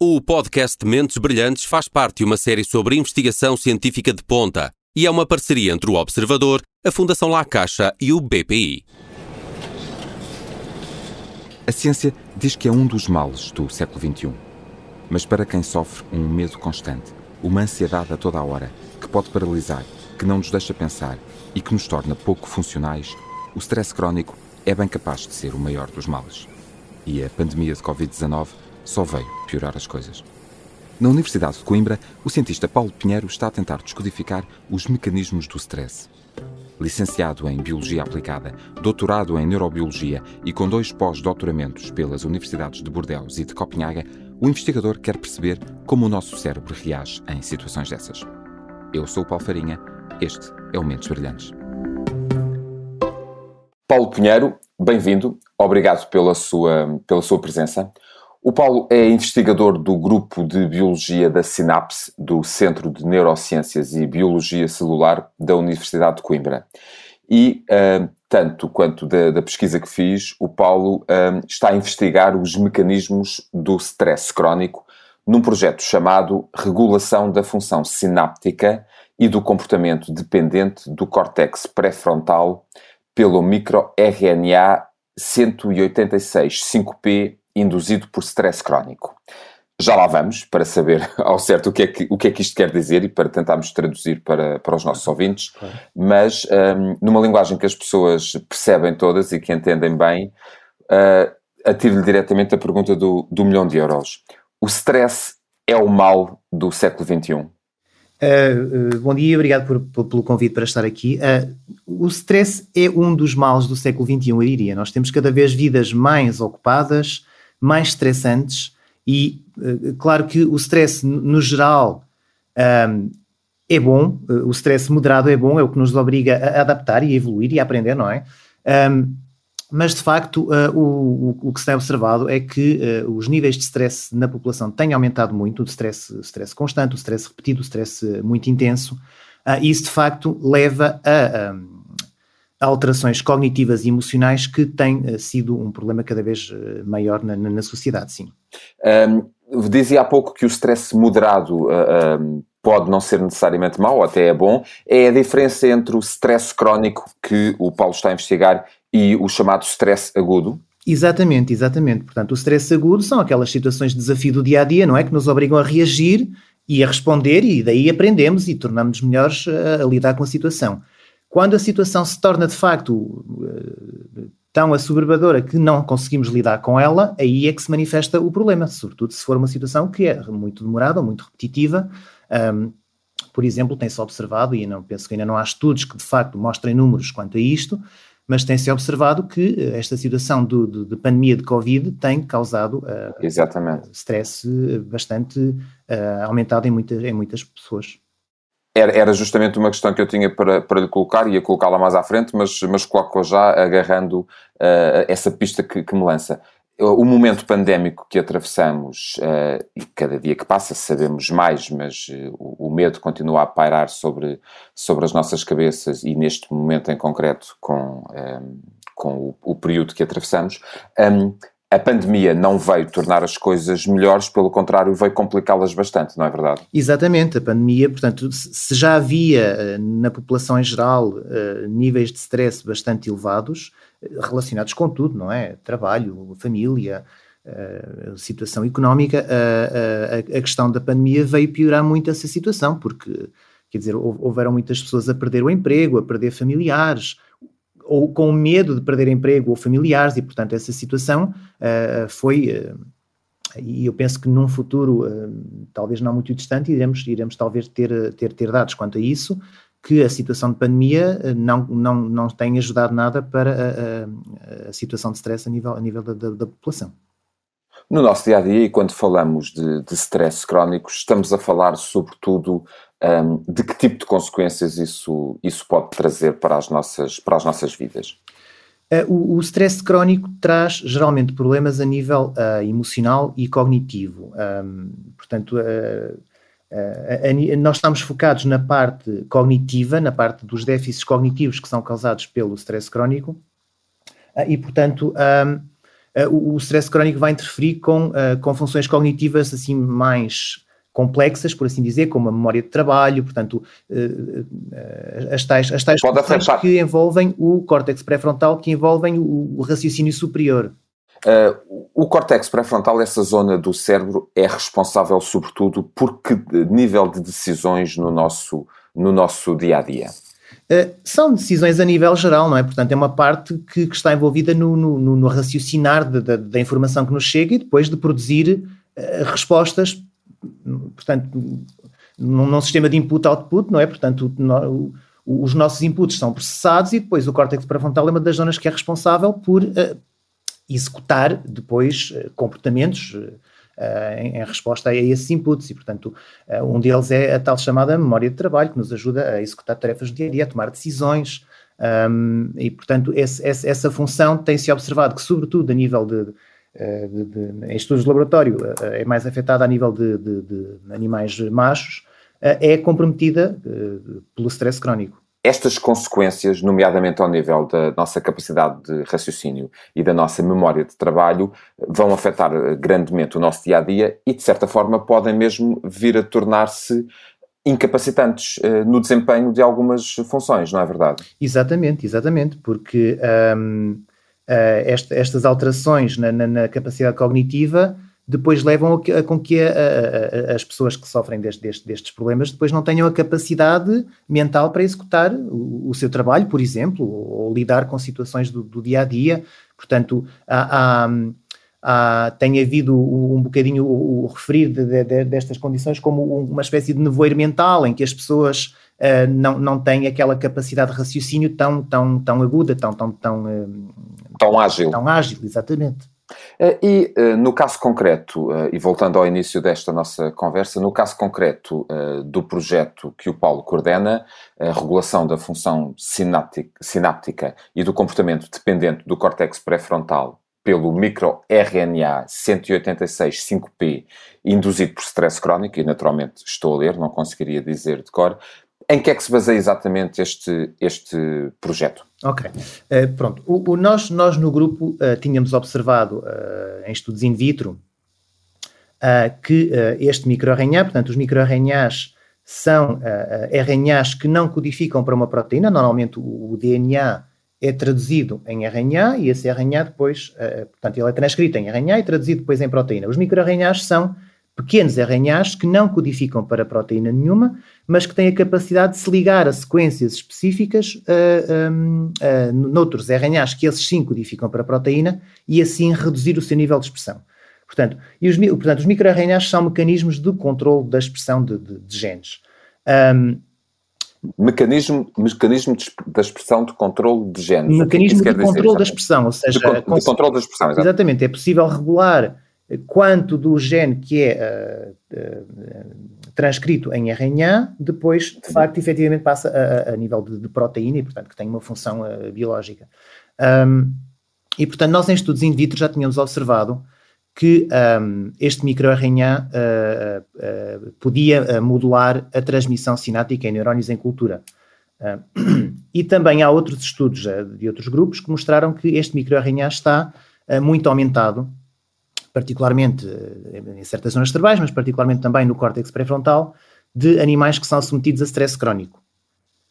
O podcast Mentes Brilhantes faz parte de uma série sobre investigação científica de ponta e é uma parceria entre o Observador, a Fundação La Caixa e o BPI. A ciência diz que é um dos males do século XXI. Mas para quem sofre um medo constante, uma ansiedade a toda a hora, que pode paralisar, que não nos deixa pensar e que nos torna pouco funcionais, o stress crónico é bem capaz de ser o maior dos males. E a pandemia de Covid-19 só veio piorar as coisas. Na Universidade de Coimbra, o cientista Paulo Pinheiro está a tentar descodificar os mecanismos do stress. Licenciado em Biologia Aplicada, doutorado em Neurobiologia e com dois pós-doutoramentos pelas Universidades de Bordeaux e de Copenhaga, o investigador quer perceber como o nosso cérebro reage em situações dessas. Eu sou o Paulo Farinha, este é o Mentes Brilhantes. Paulo Pinheiro, bem-vindo, obrigado pela sua, pela sua presença. O Paulo é investigador do Grupo de Biologia da Sinapse, do Centro de Neurociências e Biologia Celular da Universidade de Coimbra. E, uh, tanto quanto da, da, pesquisa que fiz, o Paulo uh, está a investigar os mecanismos do stress crónico num projeto chamado Regulação da Função Sináptica e do Comportamento Dependente do Córtex Pré-Frontal pelo microRNA 186-5P induzido por stress crónico. Já lá vamos para saber ao certo o que é que, o que, é que isto quer dizer e para tentarmos traduzir para, para os nossos ouvintes, mas um, numa linguagem que as pessoas percebem todas e que entendem bem, uh, atiro-lhe diretamente a pergunta do, do milhão de euros. O stress é o mal do século XXI? Uh, uh, bom dia, obrigado por, por, pelo convite para estar aqui. Uh, o stress é um dos males do século XXI, eu diria. Nós temos cada vez vidas mais ocupadas, mais estressantes e uh, claro que o stress no geral um, é bom, uh, o stress moderado é bom, é o que nos obriga a adaptar e a evoluir e a aprender, não é? Um, mas de facto uh, o, o, que se tem observado é que os níveis de stress na população têm aumentado muito, o stress, stress constante, o stress repetido, o stress muito intenso, e isso de facto leva a, a alterações cognitivas e emocionais que têm uh, sido um problema cada vez uh, maior na, na, sociedade, sim. Um, dizia há pouco que o stress moderado um, pode não ser necessariamente mau, até é bom. É a diferença entre o stress crónico que o Paulo está a investigar e o chamado stress agudo? Exatamente, exatamente. Portanto, o stress agudo são aquelas situações de desafio do dia a dia, não é? Que nos obrigam a reagir e a responder, e daí aprendemos e tornamos-nos melhores a, a lidar com a situação. Quando a situação se torna de facto eh, tão assoberbadora que não conseguimos lidar com ela, aí é que se manifesta o problema, sobretudo se for uma situação que é muito demorada ou muito repetitiva. Um, por exemplo, tem-se observado, e não penso que ainda não há estudos que de facto mostrem números quanto a isto, mas tem-se observado que eh, esta situação do, do, de pandemia de Covid tem causado uh, stress bastante uh, aumentado em, muita, em muitas pessoas era, era justamente uma questão que eu tinha para, para lhe colocar, ia colocá-la mais à frente, mas, mas coloco já agarrando uh, essa pista que, que, me lança. O momento pandémico que atravessamos, uh, e cada dia que passa sabemos mais, mas uh, o, o, medo continua a pairar sobre, sobre as nossas cabeças e neste momento em concreto com, um, com o, o, período que atravessamos, um, a pandemia não veio tornar as coisas melhores, pelo contrário, veio complicá-las bastante, não é verdade? Exatamente, a pandemia, portanto, se já havia eh, na população em geral eh, níveis de stress bastante elevados, eh, relacionados com tudo, não é? Trabalho, família, situação económica, a, questão da pandemia veio piorar muito essa situação, porque, quer dizer, houveram muitas pessoas a perder o emprego, a perder familiares, ou com medo de perder emprego ou familiares, e portanto essa situação uh, foi, uh, e eu penso que num futuro uh, talvez não muito distante iremos, iremos talvez ter, ter, ter dados quanto a isso, que a situação de pandemia não, não, não tem ajudado nada para a, a, a situação de stress a nível, a nível da, da, da população. No nosso dia a dia, e quando falamos de, de stress crónico, estamos a falar sobretudo um, de que tipo de consequências isso, isso pode trazer para as nossas, para as nossas vidas? Uh, o, o stress crónico traz geralmente problemas a nível uh, emocional e cognitivo. Um, portanto, uh, nós estamos focados na parte cognitiva, na parte dos déficits cognitivos que são causados pelo stress crónico, e, portanto, um, o, o stress crónico vai interferir com, com funções cognitivas assim mais complexas, por assim dizer, como a memória de trabalho, portanto, as tais, as tais funções que envolvem o córtex pré-frontal, que envolvem o, raciocínio superior. Uh, o córtex pré-frontal, essa zona do cérebro, é responsável sobretudo por que nível de decisões no nosso, no nosso dia a dia? Uh, são decisões a nível geral, não é? Portanto, é uma parte que, que está envolvida no, no, no raciocinar de, da informação que nos chega e depois de produzir uh, respostas, portanto, num, num, sistema de input-output, não é? Portanto, no, os nossos inputs são processados e depois o córtex pré-frontal é uma das zonas que é responsável por executar depois eh, comportamentos uh, em, em, resposta a esses inputs e, portanto, uh, um deles é a tal chamada memória de trabalho, que nos ajuda a executar tarefas do dia a dia, a tomar decisões um, e, portanto, esse, essa função tem-se observado que, sobretudo a nível de, de, de, em estudos de laboratório, é mais afetada a nível de, de animais machos, é comprometida pelo stress crónico. Estas consequências, nomeadamente ao nível da nossa capacidade de raciocínio e da nossa memória de trabalho, vão afetar eh, grandemente o nosso dia a dia e, de certa forma, podem mesmo vir a tornar-se incapacitantes no desempenho de algumas funções, não é verdade? Exatamente, exatamente, porque um, uh, eh, esta, estas alterações na, na, na capacidade cognitiva depois levam a, com que a, a, as pessoas que sofrem deste, deste, destes problemas depois não tenham a capacidade mental para executar o, o seu trabalho, por exemplo, ou, ou lidar com situações do, do, dia a dia. Portanto, há, há, tem havido um, bocadinho o, referir de, de, destas condições como uma espécie de nevoeiro mental em que as pessoas uh, não, não têm aquela capacidade de raciocínio tão, tão, tão aguda, tão, tão, tão, uh, tão ágil. Tão ágil, exatamente. Eh, e no caso concreto, e voltando ao início desta nossa conversa, no caso concreto do projeto que o Paulo coordena, a regulação da função sináptica e do comportamento dependente do córtex pré-frontal pelo microRNA 186-5P induzido por stress crónico, e naturalmente estou a ler, não conseguiria dizer de cor, em que é que se baseia exatamente este, este projeto? Ok, uh, pronto. O, o, nós, nós no grupo uh, tínhamos observado uh, em estudos in vitro que este microRNA, portanto, os microRNAs são RNAs que não codificam para uma proteína, normalmente o, o DNA é traduzido em RNA e esse RNA depois, portanto, ele é transcrito em RNA e traduzido depois em proteína. Os microRNAs são pequenos RNAs que não codificam para proteína nenhuma, mas que têm a capacidade de se ligar a sequências específicas uh, um, uh, noutros RNAs que esses sim codificam para proteína e assim reduzir o seu nível de expressão. Portanto, e os, portanto, os microRNAs são mecanismos de controle da expressão de, de, de genes. Um, mecanismo, mecanismo de, da expressão de controle de genes. Mecanismo de controle da expressão, ou seja... De, de controle da expressão, exatamente. exatamente. É possível regular quanto do gene que é uh, uh, transcrito em RNA, depois, de facto, efetivamente passa a, a nível de, de, proteína e, portanto, que tem uma função uh, biológica. Um, e, portanto, nós em estudos in vitro já tínhamos observado que um, este microRNA podia modular a transmissão sináptica em neurónios em cultura. e também há outros estudos de outros grupos que mostraram que este microRNA está muito aumentado particularmente eh, em certas zonas cerebrais, mas particularmente também no córtex pré-frontal, de animais que são submetidos a stress crónico.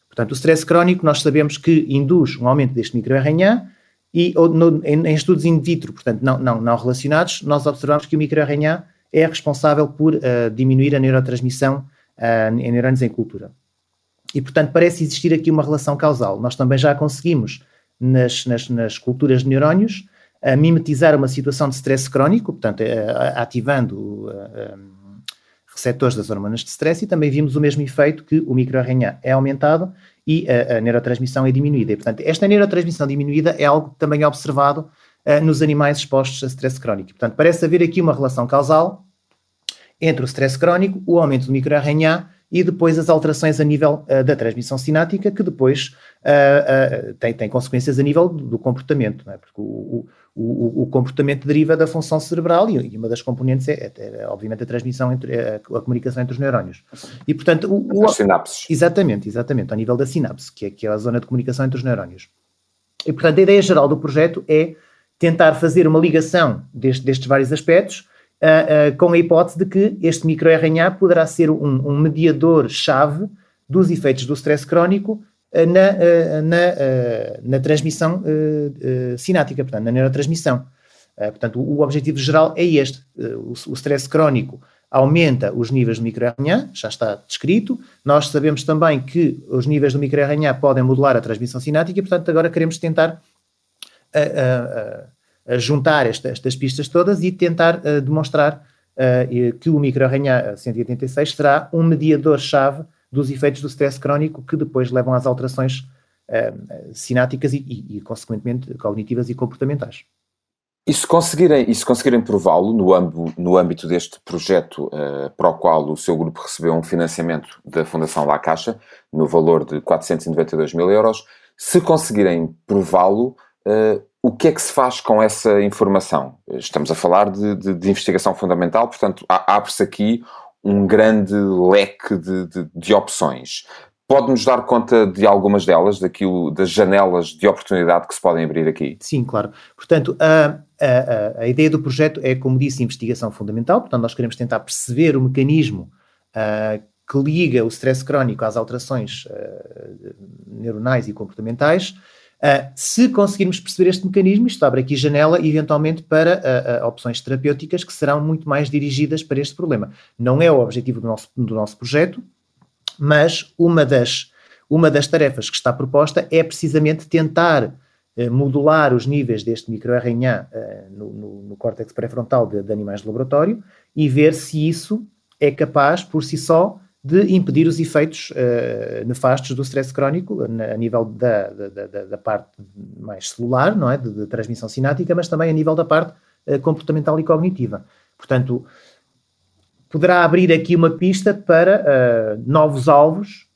Portanto, o stress crónico nós sabemos que induz um aumento deste microRNA e no, em, em, estudos in vitro, portanto não, não, não relacionados, nós observamos que o microRNA é responsável por uh, diminuir a neurotransmissão uh, em neurônios em cultura. E, portanto, parece existir aqui uma relação causal. Nós também já conseguimos, nas, nas, nas culturas de neurónios, a mimetizar uma situação de stress crónico, portanto, eh, ativando eh, receptores das hormonas de stress, e também vimos o mesmo efeito que o microRNA é aumentado e a, a neurotransmissão é diminuída. E, portanto, esta neurotransmissão diminuída é algo também observado uh, nos animais expostos a stress crónico. Portanto, parece haver aqui uma relação causal entre o stress crónico, o aumento do microRNA e depois as alterações a nível uh, da transmissão sinática, que depois uh, tem, tem consequências a nível do, do comportamento, é? porque o, o, o, comportamento deriva da função cerebral e, uma das componentes é, é, é obviamente, a transmissão, entre, a, a, comunicação entre os neurónios. E, portanto, o, As sinapses. Exatamente, exatamente, ao nível da sinapse, que é, que é a zona de comunicação entre os neurónios. E, portanto, a ideia geral do projeto é tentar fazer uma ligação deste, destes vários aspectos uh, uh, com a hipótese de que este microRNA poderá ser um, um mediador-chave dos efeitos do stress crónico na, na, na, transmissão sinática, portanto, na neurotransmissão. portanto, o, objetivo geral é este. O, stress crónico aumenta os níveis do microRNA, já está descrito. Nós sabemos também que os níveis do microRNA podem modular a transmissão sinática, portanto, agora queremos tentar juntar esta, estas pistas todas e tentar demonstrar que o microRNA 186 será um mediador-chave dos efeitos do stress crónico que depois levam às alterações uh, sináticas e, e, e, consequentemente, cognitivas e comportamentais. E se conseguirem, e se conseguirem prová-lo no, no âmbito deste projeto uh, para o qual o seu grupo recebeu um financiamento da Fundação La Caixa, no valor de 492 mil euros, se conseguirem prová-lo, uh, o que é que se faz com essa informação? Estamos a falar de, de, de investigação fundamental, portanto, abre-se aqui um grande leque de, de opções. Pode-nos dar conta de algumas delas, daquilo, das janelas de oportunidade que se podem abrir aqui? Sim, claro. Portanto, a, a, a ideia do projeto é, como disse, investigação fundamental. Portanto, nós queremos tentar perceber o mecanismo uh, que liga o stress crónico às alterações uh, neuronais e comportamentais. Uh, se conseguirmos perceber este mecanismo, isto abre aqui janela, eventualmente, para uh, uh, opções terapêuticas que serão muito mais dirigidas para este problema. Não é o objetivo do nosso, do nosso projeto, mas uma das, uma das tarefas que está proposta é precisamente tentar modular os níveis deste microRNA no, no, no córtex pré-frontal de, de animais de laboratório e ver se isso é capaz, por si só, de impedir os efeitos uh, nefastos do stress crónico a, nível da, da, da, da, parte mais celular, não é? De, de, transmissão sinática, mas também a nível da parte uh, comportamental e cognitiva. Portanto, poderá abrir aqui uma pista para uh, novos alvos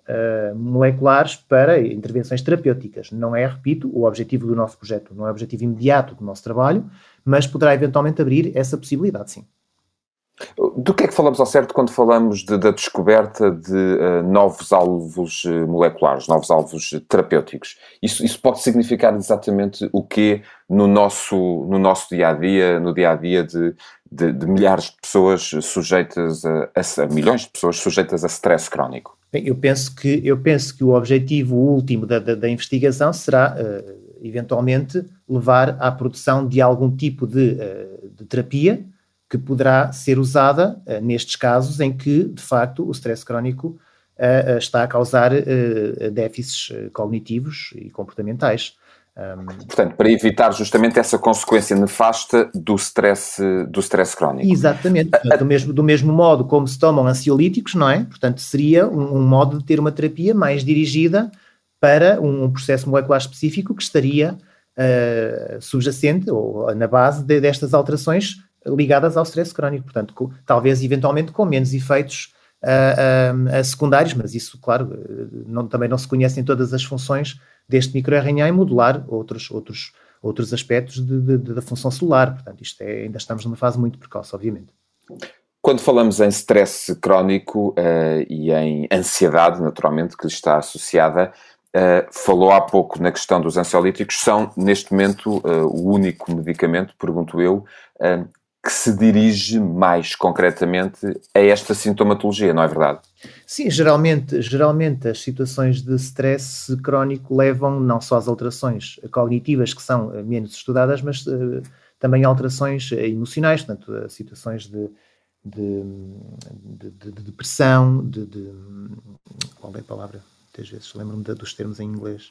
moleculares para intervenções terapêuticas. Não é, repito, o objetivo do nosso projeto, não é o objetivo imediato do nosso trabalho, mas poderá eventualmente abrir essa possibilidade, sim. Do que é que falamos ao certo quando falamos de, da descoberta de uh, novos alvos uh, moleculares, novos alvos terapêuticos? Isso, isso, pode significar exatamente o quê no nosso, no nosso dia a dia, no dia a dia de, de, de milhares de pessoas sujeitas a, a, a, milhões de pessoas sujeitas a stress crónico? Bem, eu penso que eu penso que o objetivo último da, da, da investigação será uh, eventualmente levar à produção de algum tipo de, de terapia que poderá ser usada uh, nestes casos em que, de facto, o stress crónico uh, está a causar déficits cognitivos e comportamentais. Portanto, para evitar justamente essa consequência nefasta do stress, do stress crónico. Exatamente. Do, mesmo, do mesmo modo como se tomam ansiolíticos, não é? Portanto, seria um, um modo de ter uma terapia mais dirigida para um, um processo molecular específico que estaria uh, subjacente ou na base de, destas alterações ligadas ao stress crónico, portanto, com, talvez eventualmente com menos efeitos uh, uh, secundários, mas isso, claro, não, também não se conhecem todas as funções deste microRNA e modular outros, outros, outros aspectos de, de, de, da função celular, portanto, isto é, ainda estamos numa fase muito precoce, obviamente. Quando falamos em stress crónico uh, e em ansiedade, naturalmente, que lhe está associada, Uh, falou há pouco na questão dos ansiolíticos, são neste momento uh, o único medicamento, pergunto eu, uh, que se dirige mais concretamente a esta sintomatologia, não é verdade? Sim, geralmente, geralmente as situações de stress crónico levam não só às alterações cognitivas que são eh, menos estudadas, mas uh, também alterações eh, emocionais, portanto, uh, situações de, de, de, de depressão, de, Qual é a palavra? Muitas vezes lembro-me dos termos em inglês.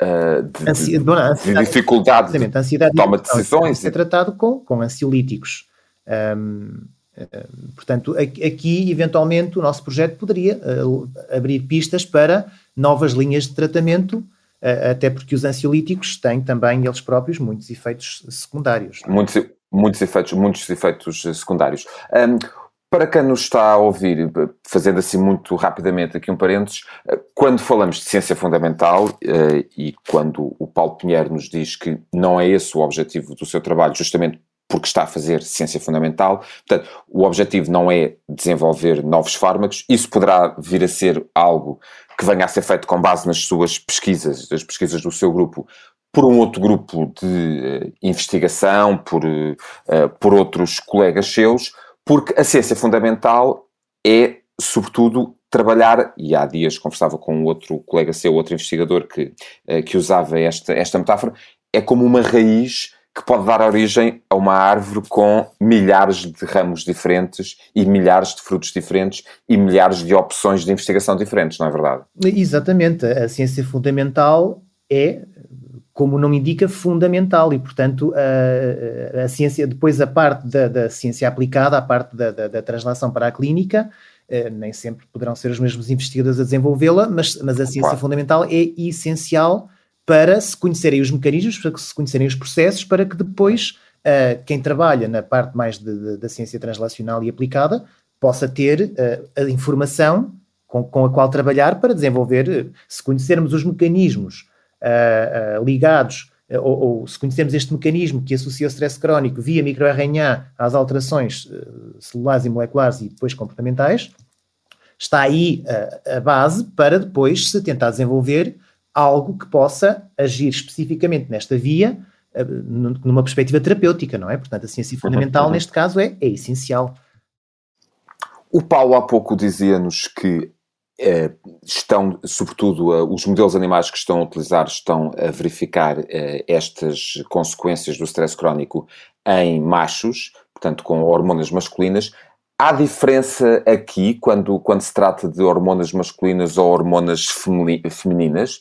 Uh, de, Ansi de, de, dificuldade de ansiedade toma de decisões. É tratado com, com ansiolíticos. Um, uh, portanto, aqui, eventualmente, o nosso projeto poderia uh, abrir pistas para novas linhas de tratamento, até porque os ansiolíticos têm também, eles próprios, muitos efeitos secundários. Muitos, muitos, efeitos, muitos efeitos secundários. Um, para quem nos está a ouvir, fazendo assim muito rapidamente aqui um parênteses, quando falamos de ciência fundamental eh, e quando o Paulo Pinheiro nos diz que não é esse o objetivo do seu trabalho, justamente porque está a fazer ciência fundamental, portanto, o objetivo não é desenvolver novos fármacos, isso poderá vir a ser algo que venha a ser feito com base nas suas pesquisas, das pesquisas do seu grupo, por um outro grupo de uh, investigação, por, uh, por outros colegas seus, porque a ciência fundamental é, sobretudo, trabalhar, e há dias conversava com outro colega seu, outro investigador que, uh, que usava esta, esta metáfora, é como uma raiz que pode dar origem a uma árvore com milhares de ramos diferentes e milhares de frutos diferentes e milhares de opções de investigação diferentes, não é verdade? Exatamente. A ciência fundamental é, como o nome indica, fundamental e, portanto, a, a ciência, depois a parte da, da ciência aplicada, a parte da, da, da translação para a clínica, eh, nem sempre poderão ser os mesmos investigadores a desenvolvê-la, mas, mas a ciência claro. fundamental é essencial para se conhecerem os mecanismos, para que se conhecerem os processos, para que depois uh, quem trabalha na parte mais de, de, da ciência translacional e aplicada possa ter uh, a informação com, com, a qual trabalhar para desenvolver, se conhecermos os mecanismos uh, ligados, ou, ou, se conhecermos este mecanismo que associa o stress crónico via microRNA às alterações celulares e moleculares e depois comportamentais, está aí a base para depois se tentar desenvolver algo que possa agir especificamente nesta via, eh, numa perspectiva terapêutica, não é? Portanto, a ciência fundamental, uhum. neste caso, é, é essencial. O Paulo há pouco dizia-nos que eh, estão, sobretudo, eh, os modelos animais que estão a utilizar estão a verificar eh, estas consequências do stress crónico em machos, portanto, com hormonas masculinas. Há diferença aqui quando, quando se trata de hormonas masculinas ou hormonas femininas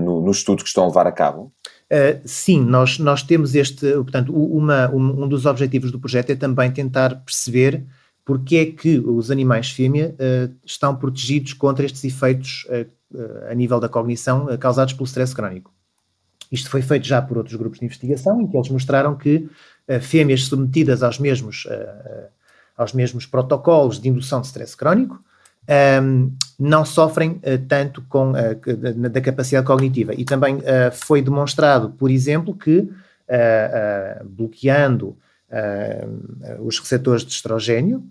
no, no, estudo que estão a levar a cabo? Uh, sim, nós, nós temos este, portanto, uma, um, um, dos objetivos do projeto é também tentar perceber porque é que os animais fêmea uh, estão protegidos contra estes efeitos a nível da cognição causados pelo stress crónico. Isto foi feito já por outros grupos de investigação, em que eles mostraram que fêmeas submetidas aos mesmos aos mesmos protocolos de indução de stress crónico, um, não sofrem uh, tanto com, uh, da capacidade cognitiva. E também uh, foi demonstrado, por exemplo, que bloqueando os receptores de estrogênio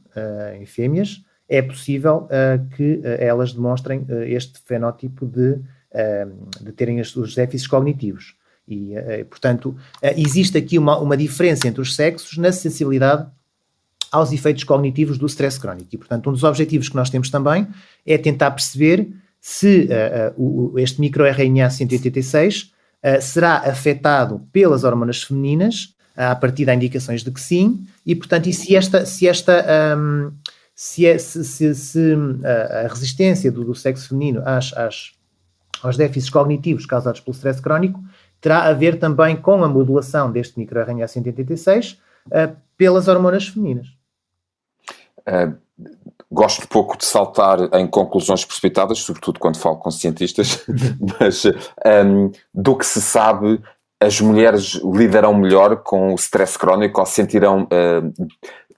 em fêmeas, é possível que elas demonstrem este fenótipo de, de terem os déficits cognitivos. E, portanto, existe aqui uma, uma diferença entre os sexos na sensibilidade aos efeitos cognitivos do stress crónico. E, portanto, um dos objetivos que nós temos também é tentar perceber se uh, uh, este microRNA 186 uh, será afetado pelas hormonas femininas, a partir de indicações de que sim, e, portanto, e se esta, se esta um, se, é, se, se, se a resistência do, do, sexo feminino às, às, aos déficits cognitivos causados pelo stress crónico terá a ver também com a modulação deste microRNA 186 pelas hormonas femininas. Uh, gosto pouco de saltar em conclusões precipitadas, sobretudo quando falo com cientistas, mas um, do que se sabe, as mulheres lidarão melhor com o stress crónico ou sentirão uh,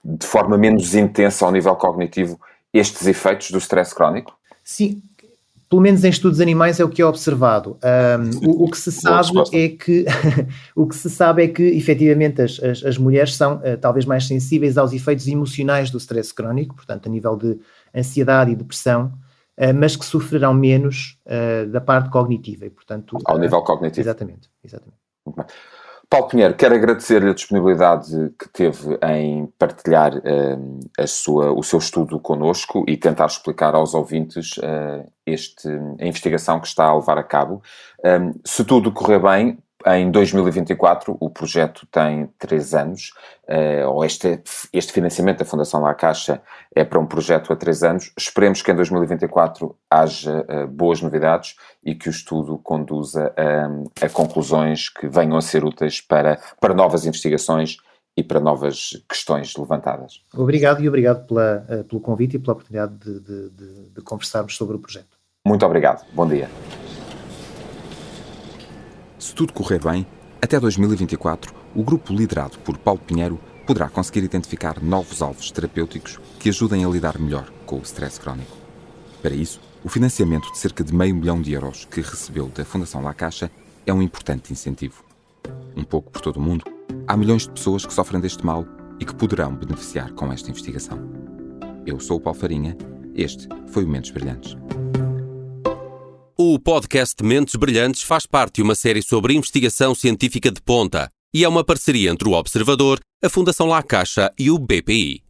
de forma menos intensa ao nível cognitivo estes efeitos do stress crónico? Sim, pelo menos em estudos animais é o que é observado. Um, o, o, que se sabe é que o que se sabe é que efetivamente as, as, as mulheres são uh, talvez mais sensíveis aos efeitos emocionais do stress crónico, portanto, a nível de ansiedade e depressão, uh, mas que sofrerão menos uh, da parte cognitiva e, portanto, ao nível cognitivo. Exatamente, exatamente. Paulo Pinheiro, quero agradecer-lhe a disponibilidade que teve em partilhar uh, a sua, o seu estudo connosco e tentar explicar aos ouvintes uh, este, a investigação que está a levar a cabo. Um, se tudo correr bem, em 2024, o projeto tem três anos, uh, ou este, este financiamento da Fundação La Caixa é para um projeto a três anos. Esperemos que em 2024 haja uh, boas novidades e que o estudo conduza a, a, conclusões que venham a ser úteis para, para novas investigações e para novas questões levantadas. Obrigado e obrigado pela, uh, pelo convite e pela oportunidade de, de, de, de conversarmos sobre o projeto. Muito obrigado. Bom dia. Se tudo correr bem, até 2024, o grupo liderado por Paulo Pinheiro poderá conseguir identificar novos alvos terapêuticos que ajudem a lidar melhor com o stress crónico. Para isso, o financiamento de cerca de meio milhão de euros que recebeu da Fundação La Caixa é um importante incentivo. Um pouco por todo o mundo, há milhões de pessoas que sofrem deste mal e que poderão beneficiar com esta investigação. Eu sou o Paulo Farinha, este foi o Mentes Brilhantes. O podcast Mentes Brilhantes faz parte de uma série sobre investigação científica de ponta e é uma parceria entre o Observador, a Fundação La Caixa e o BPI.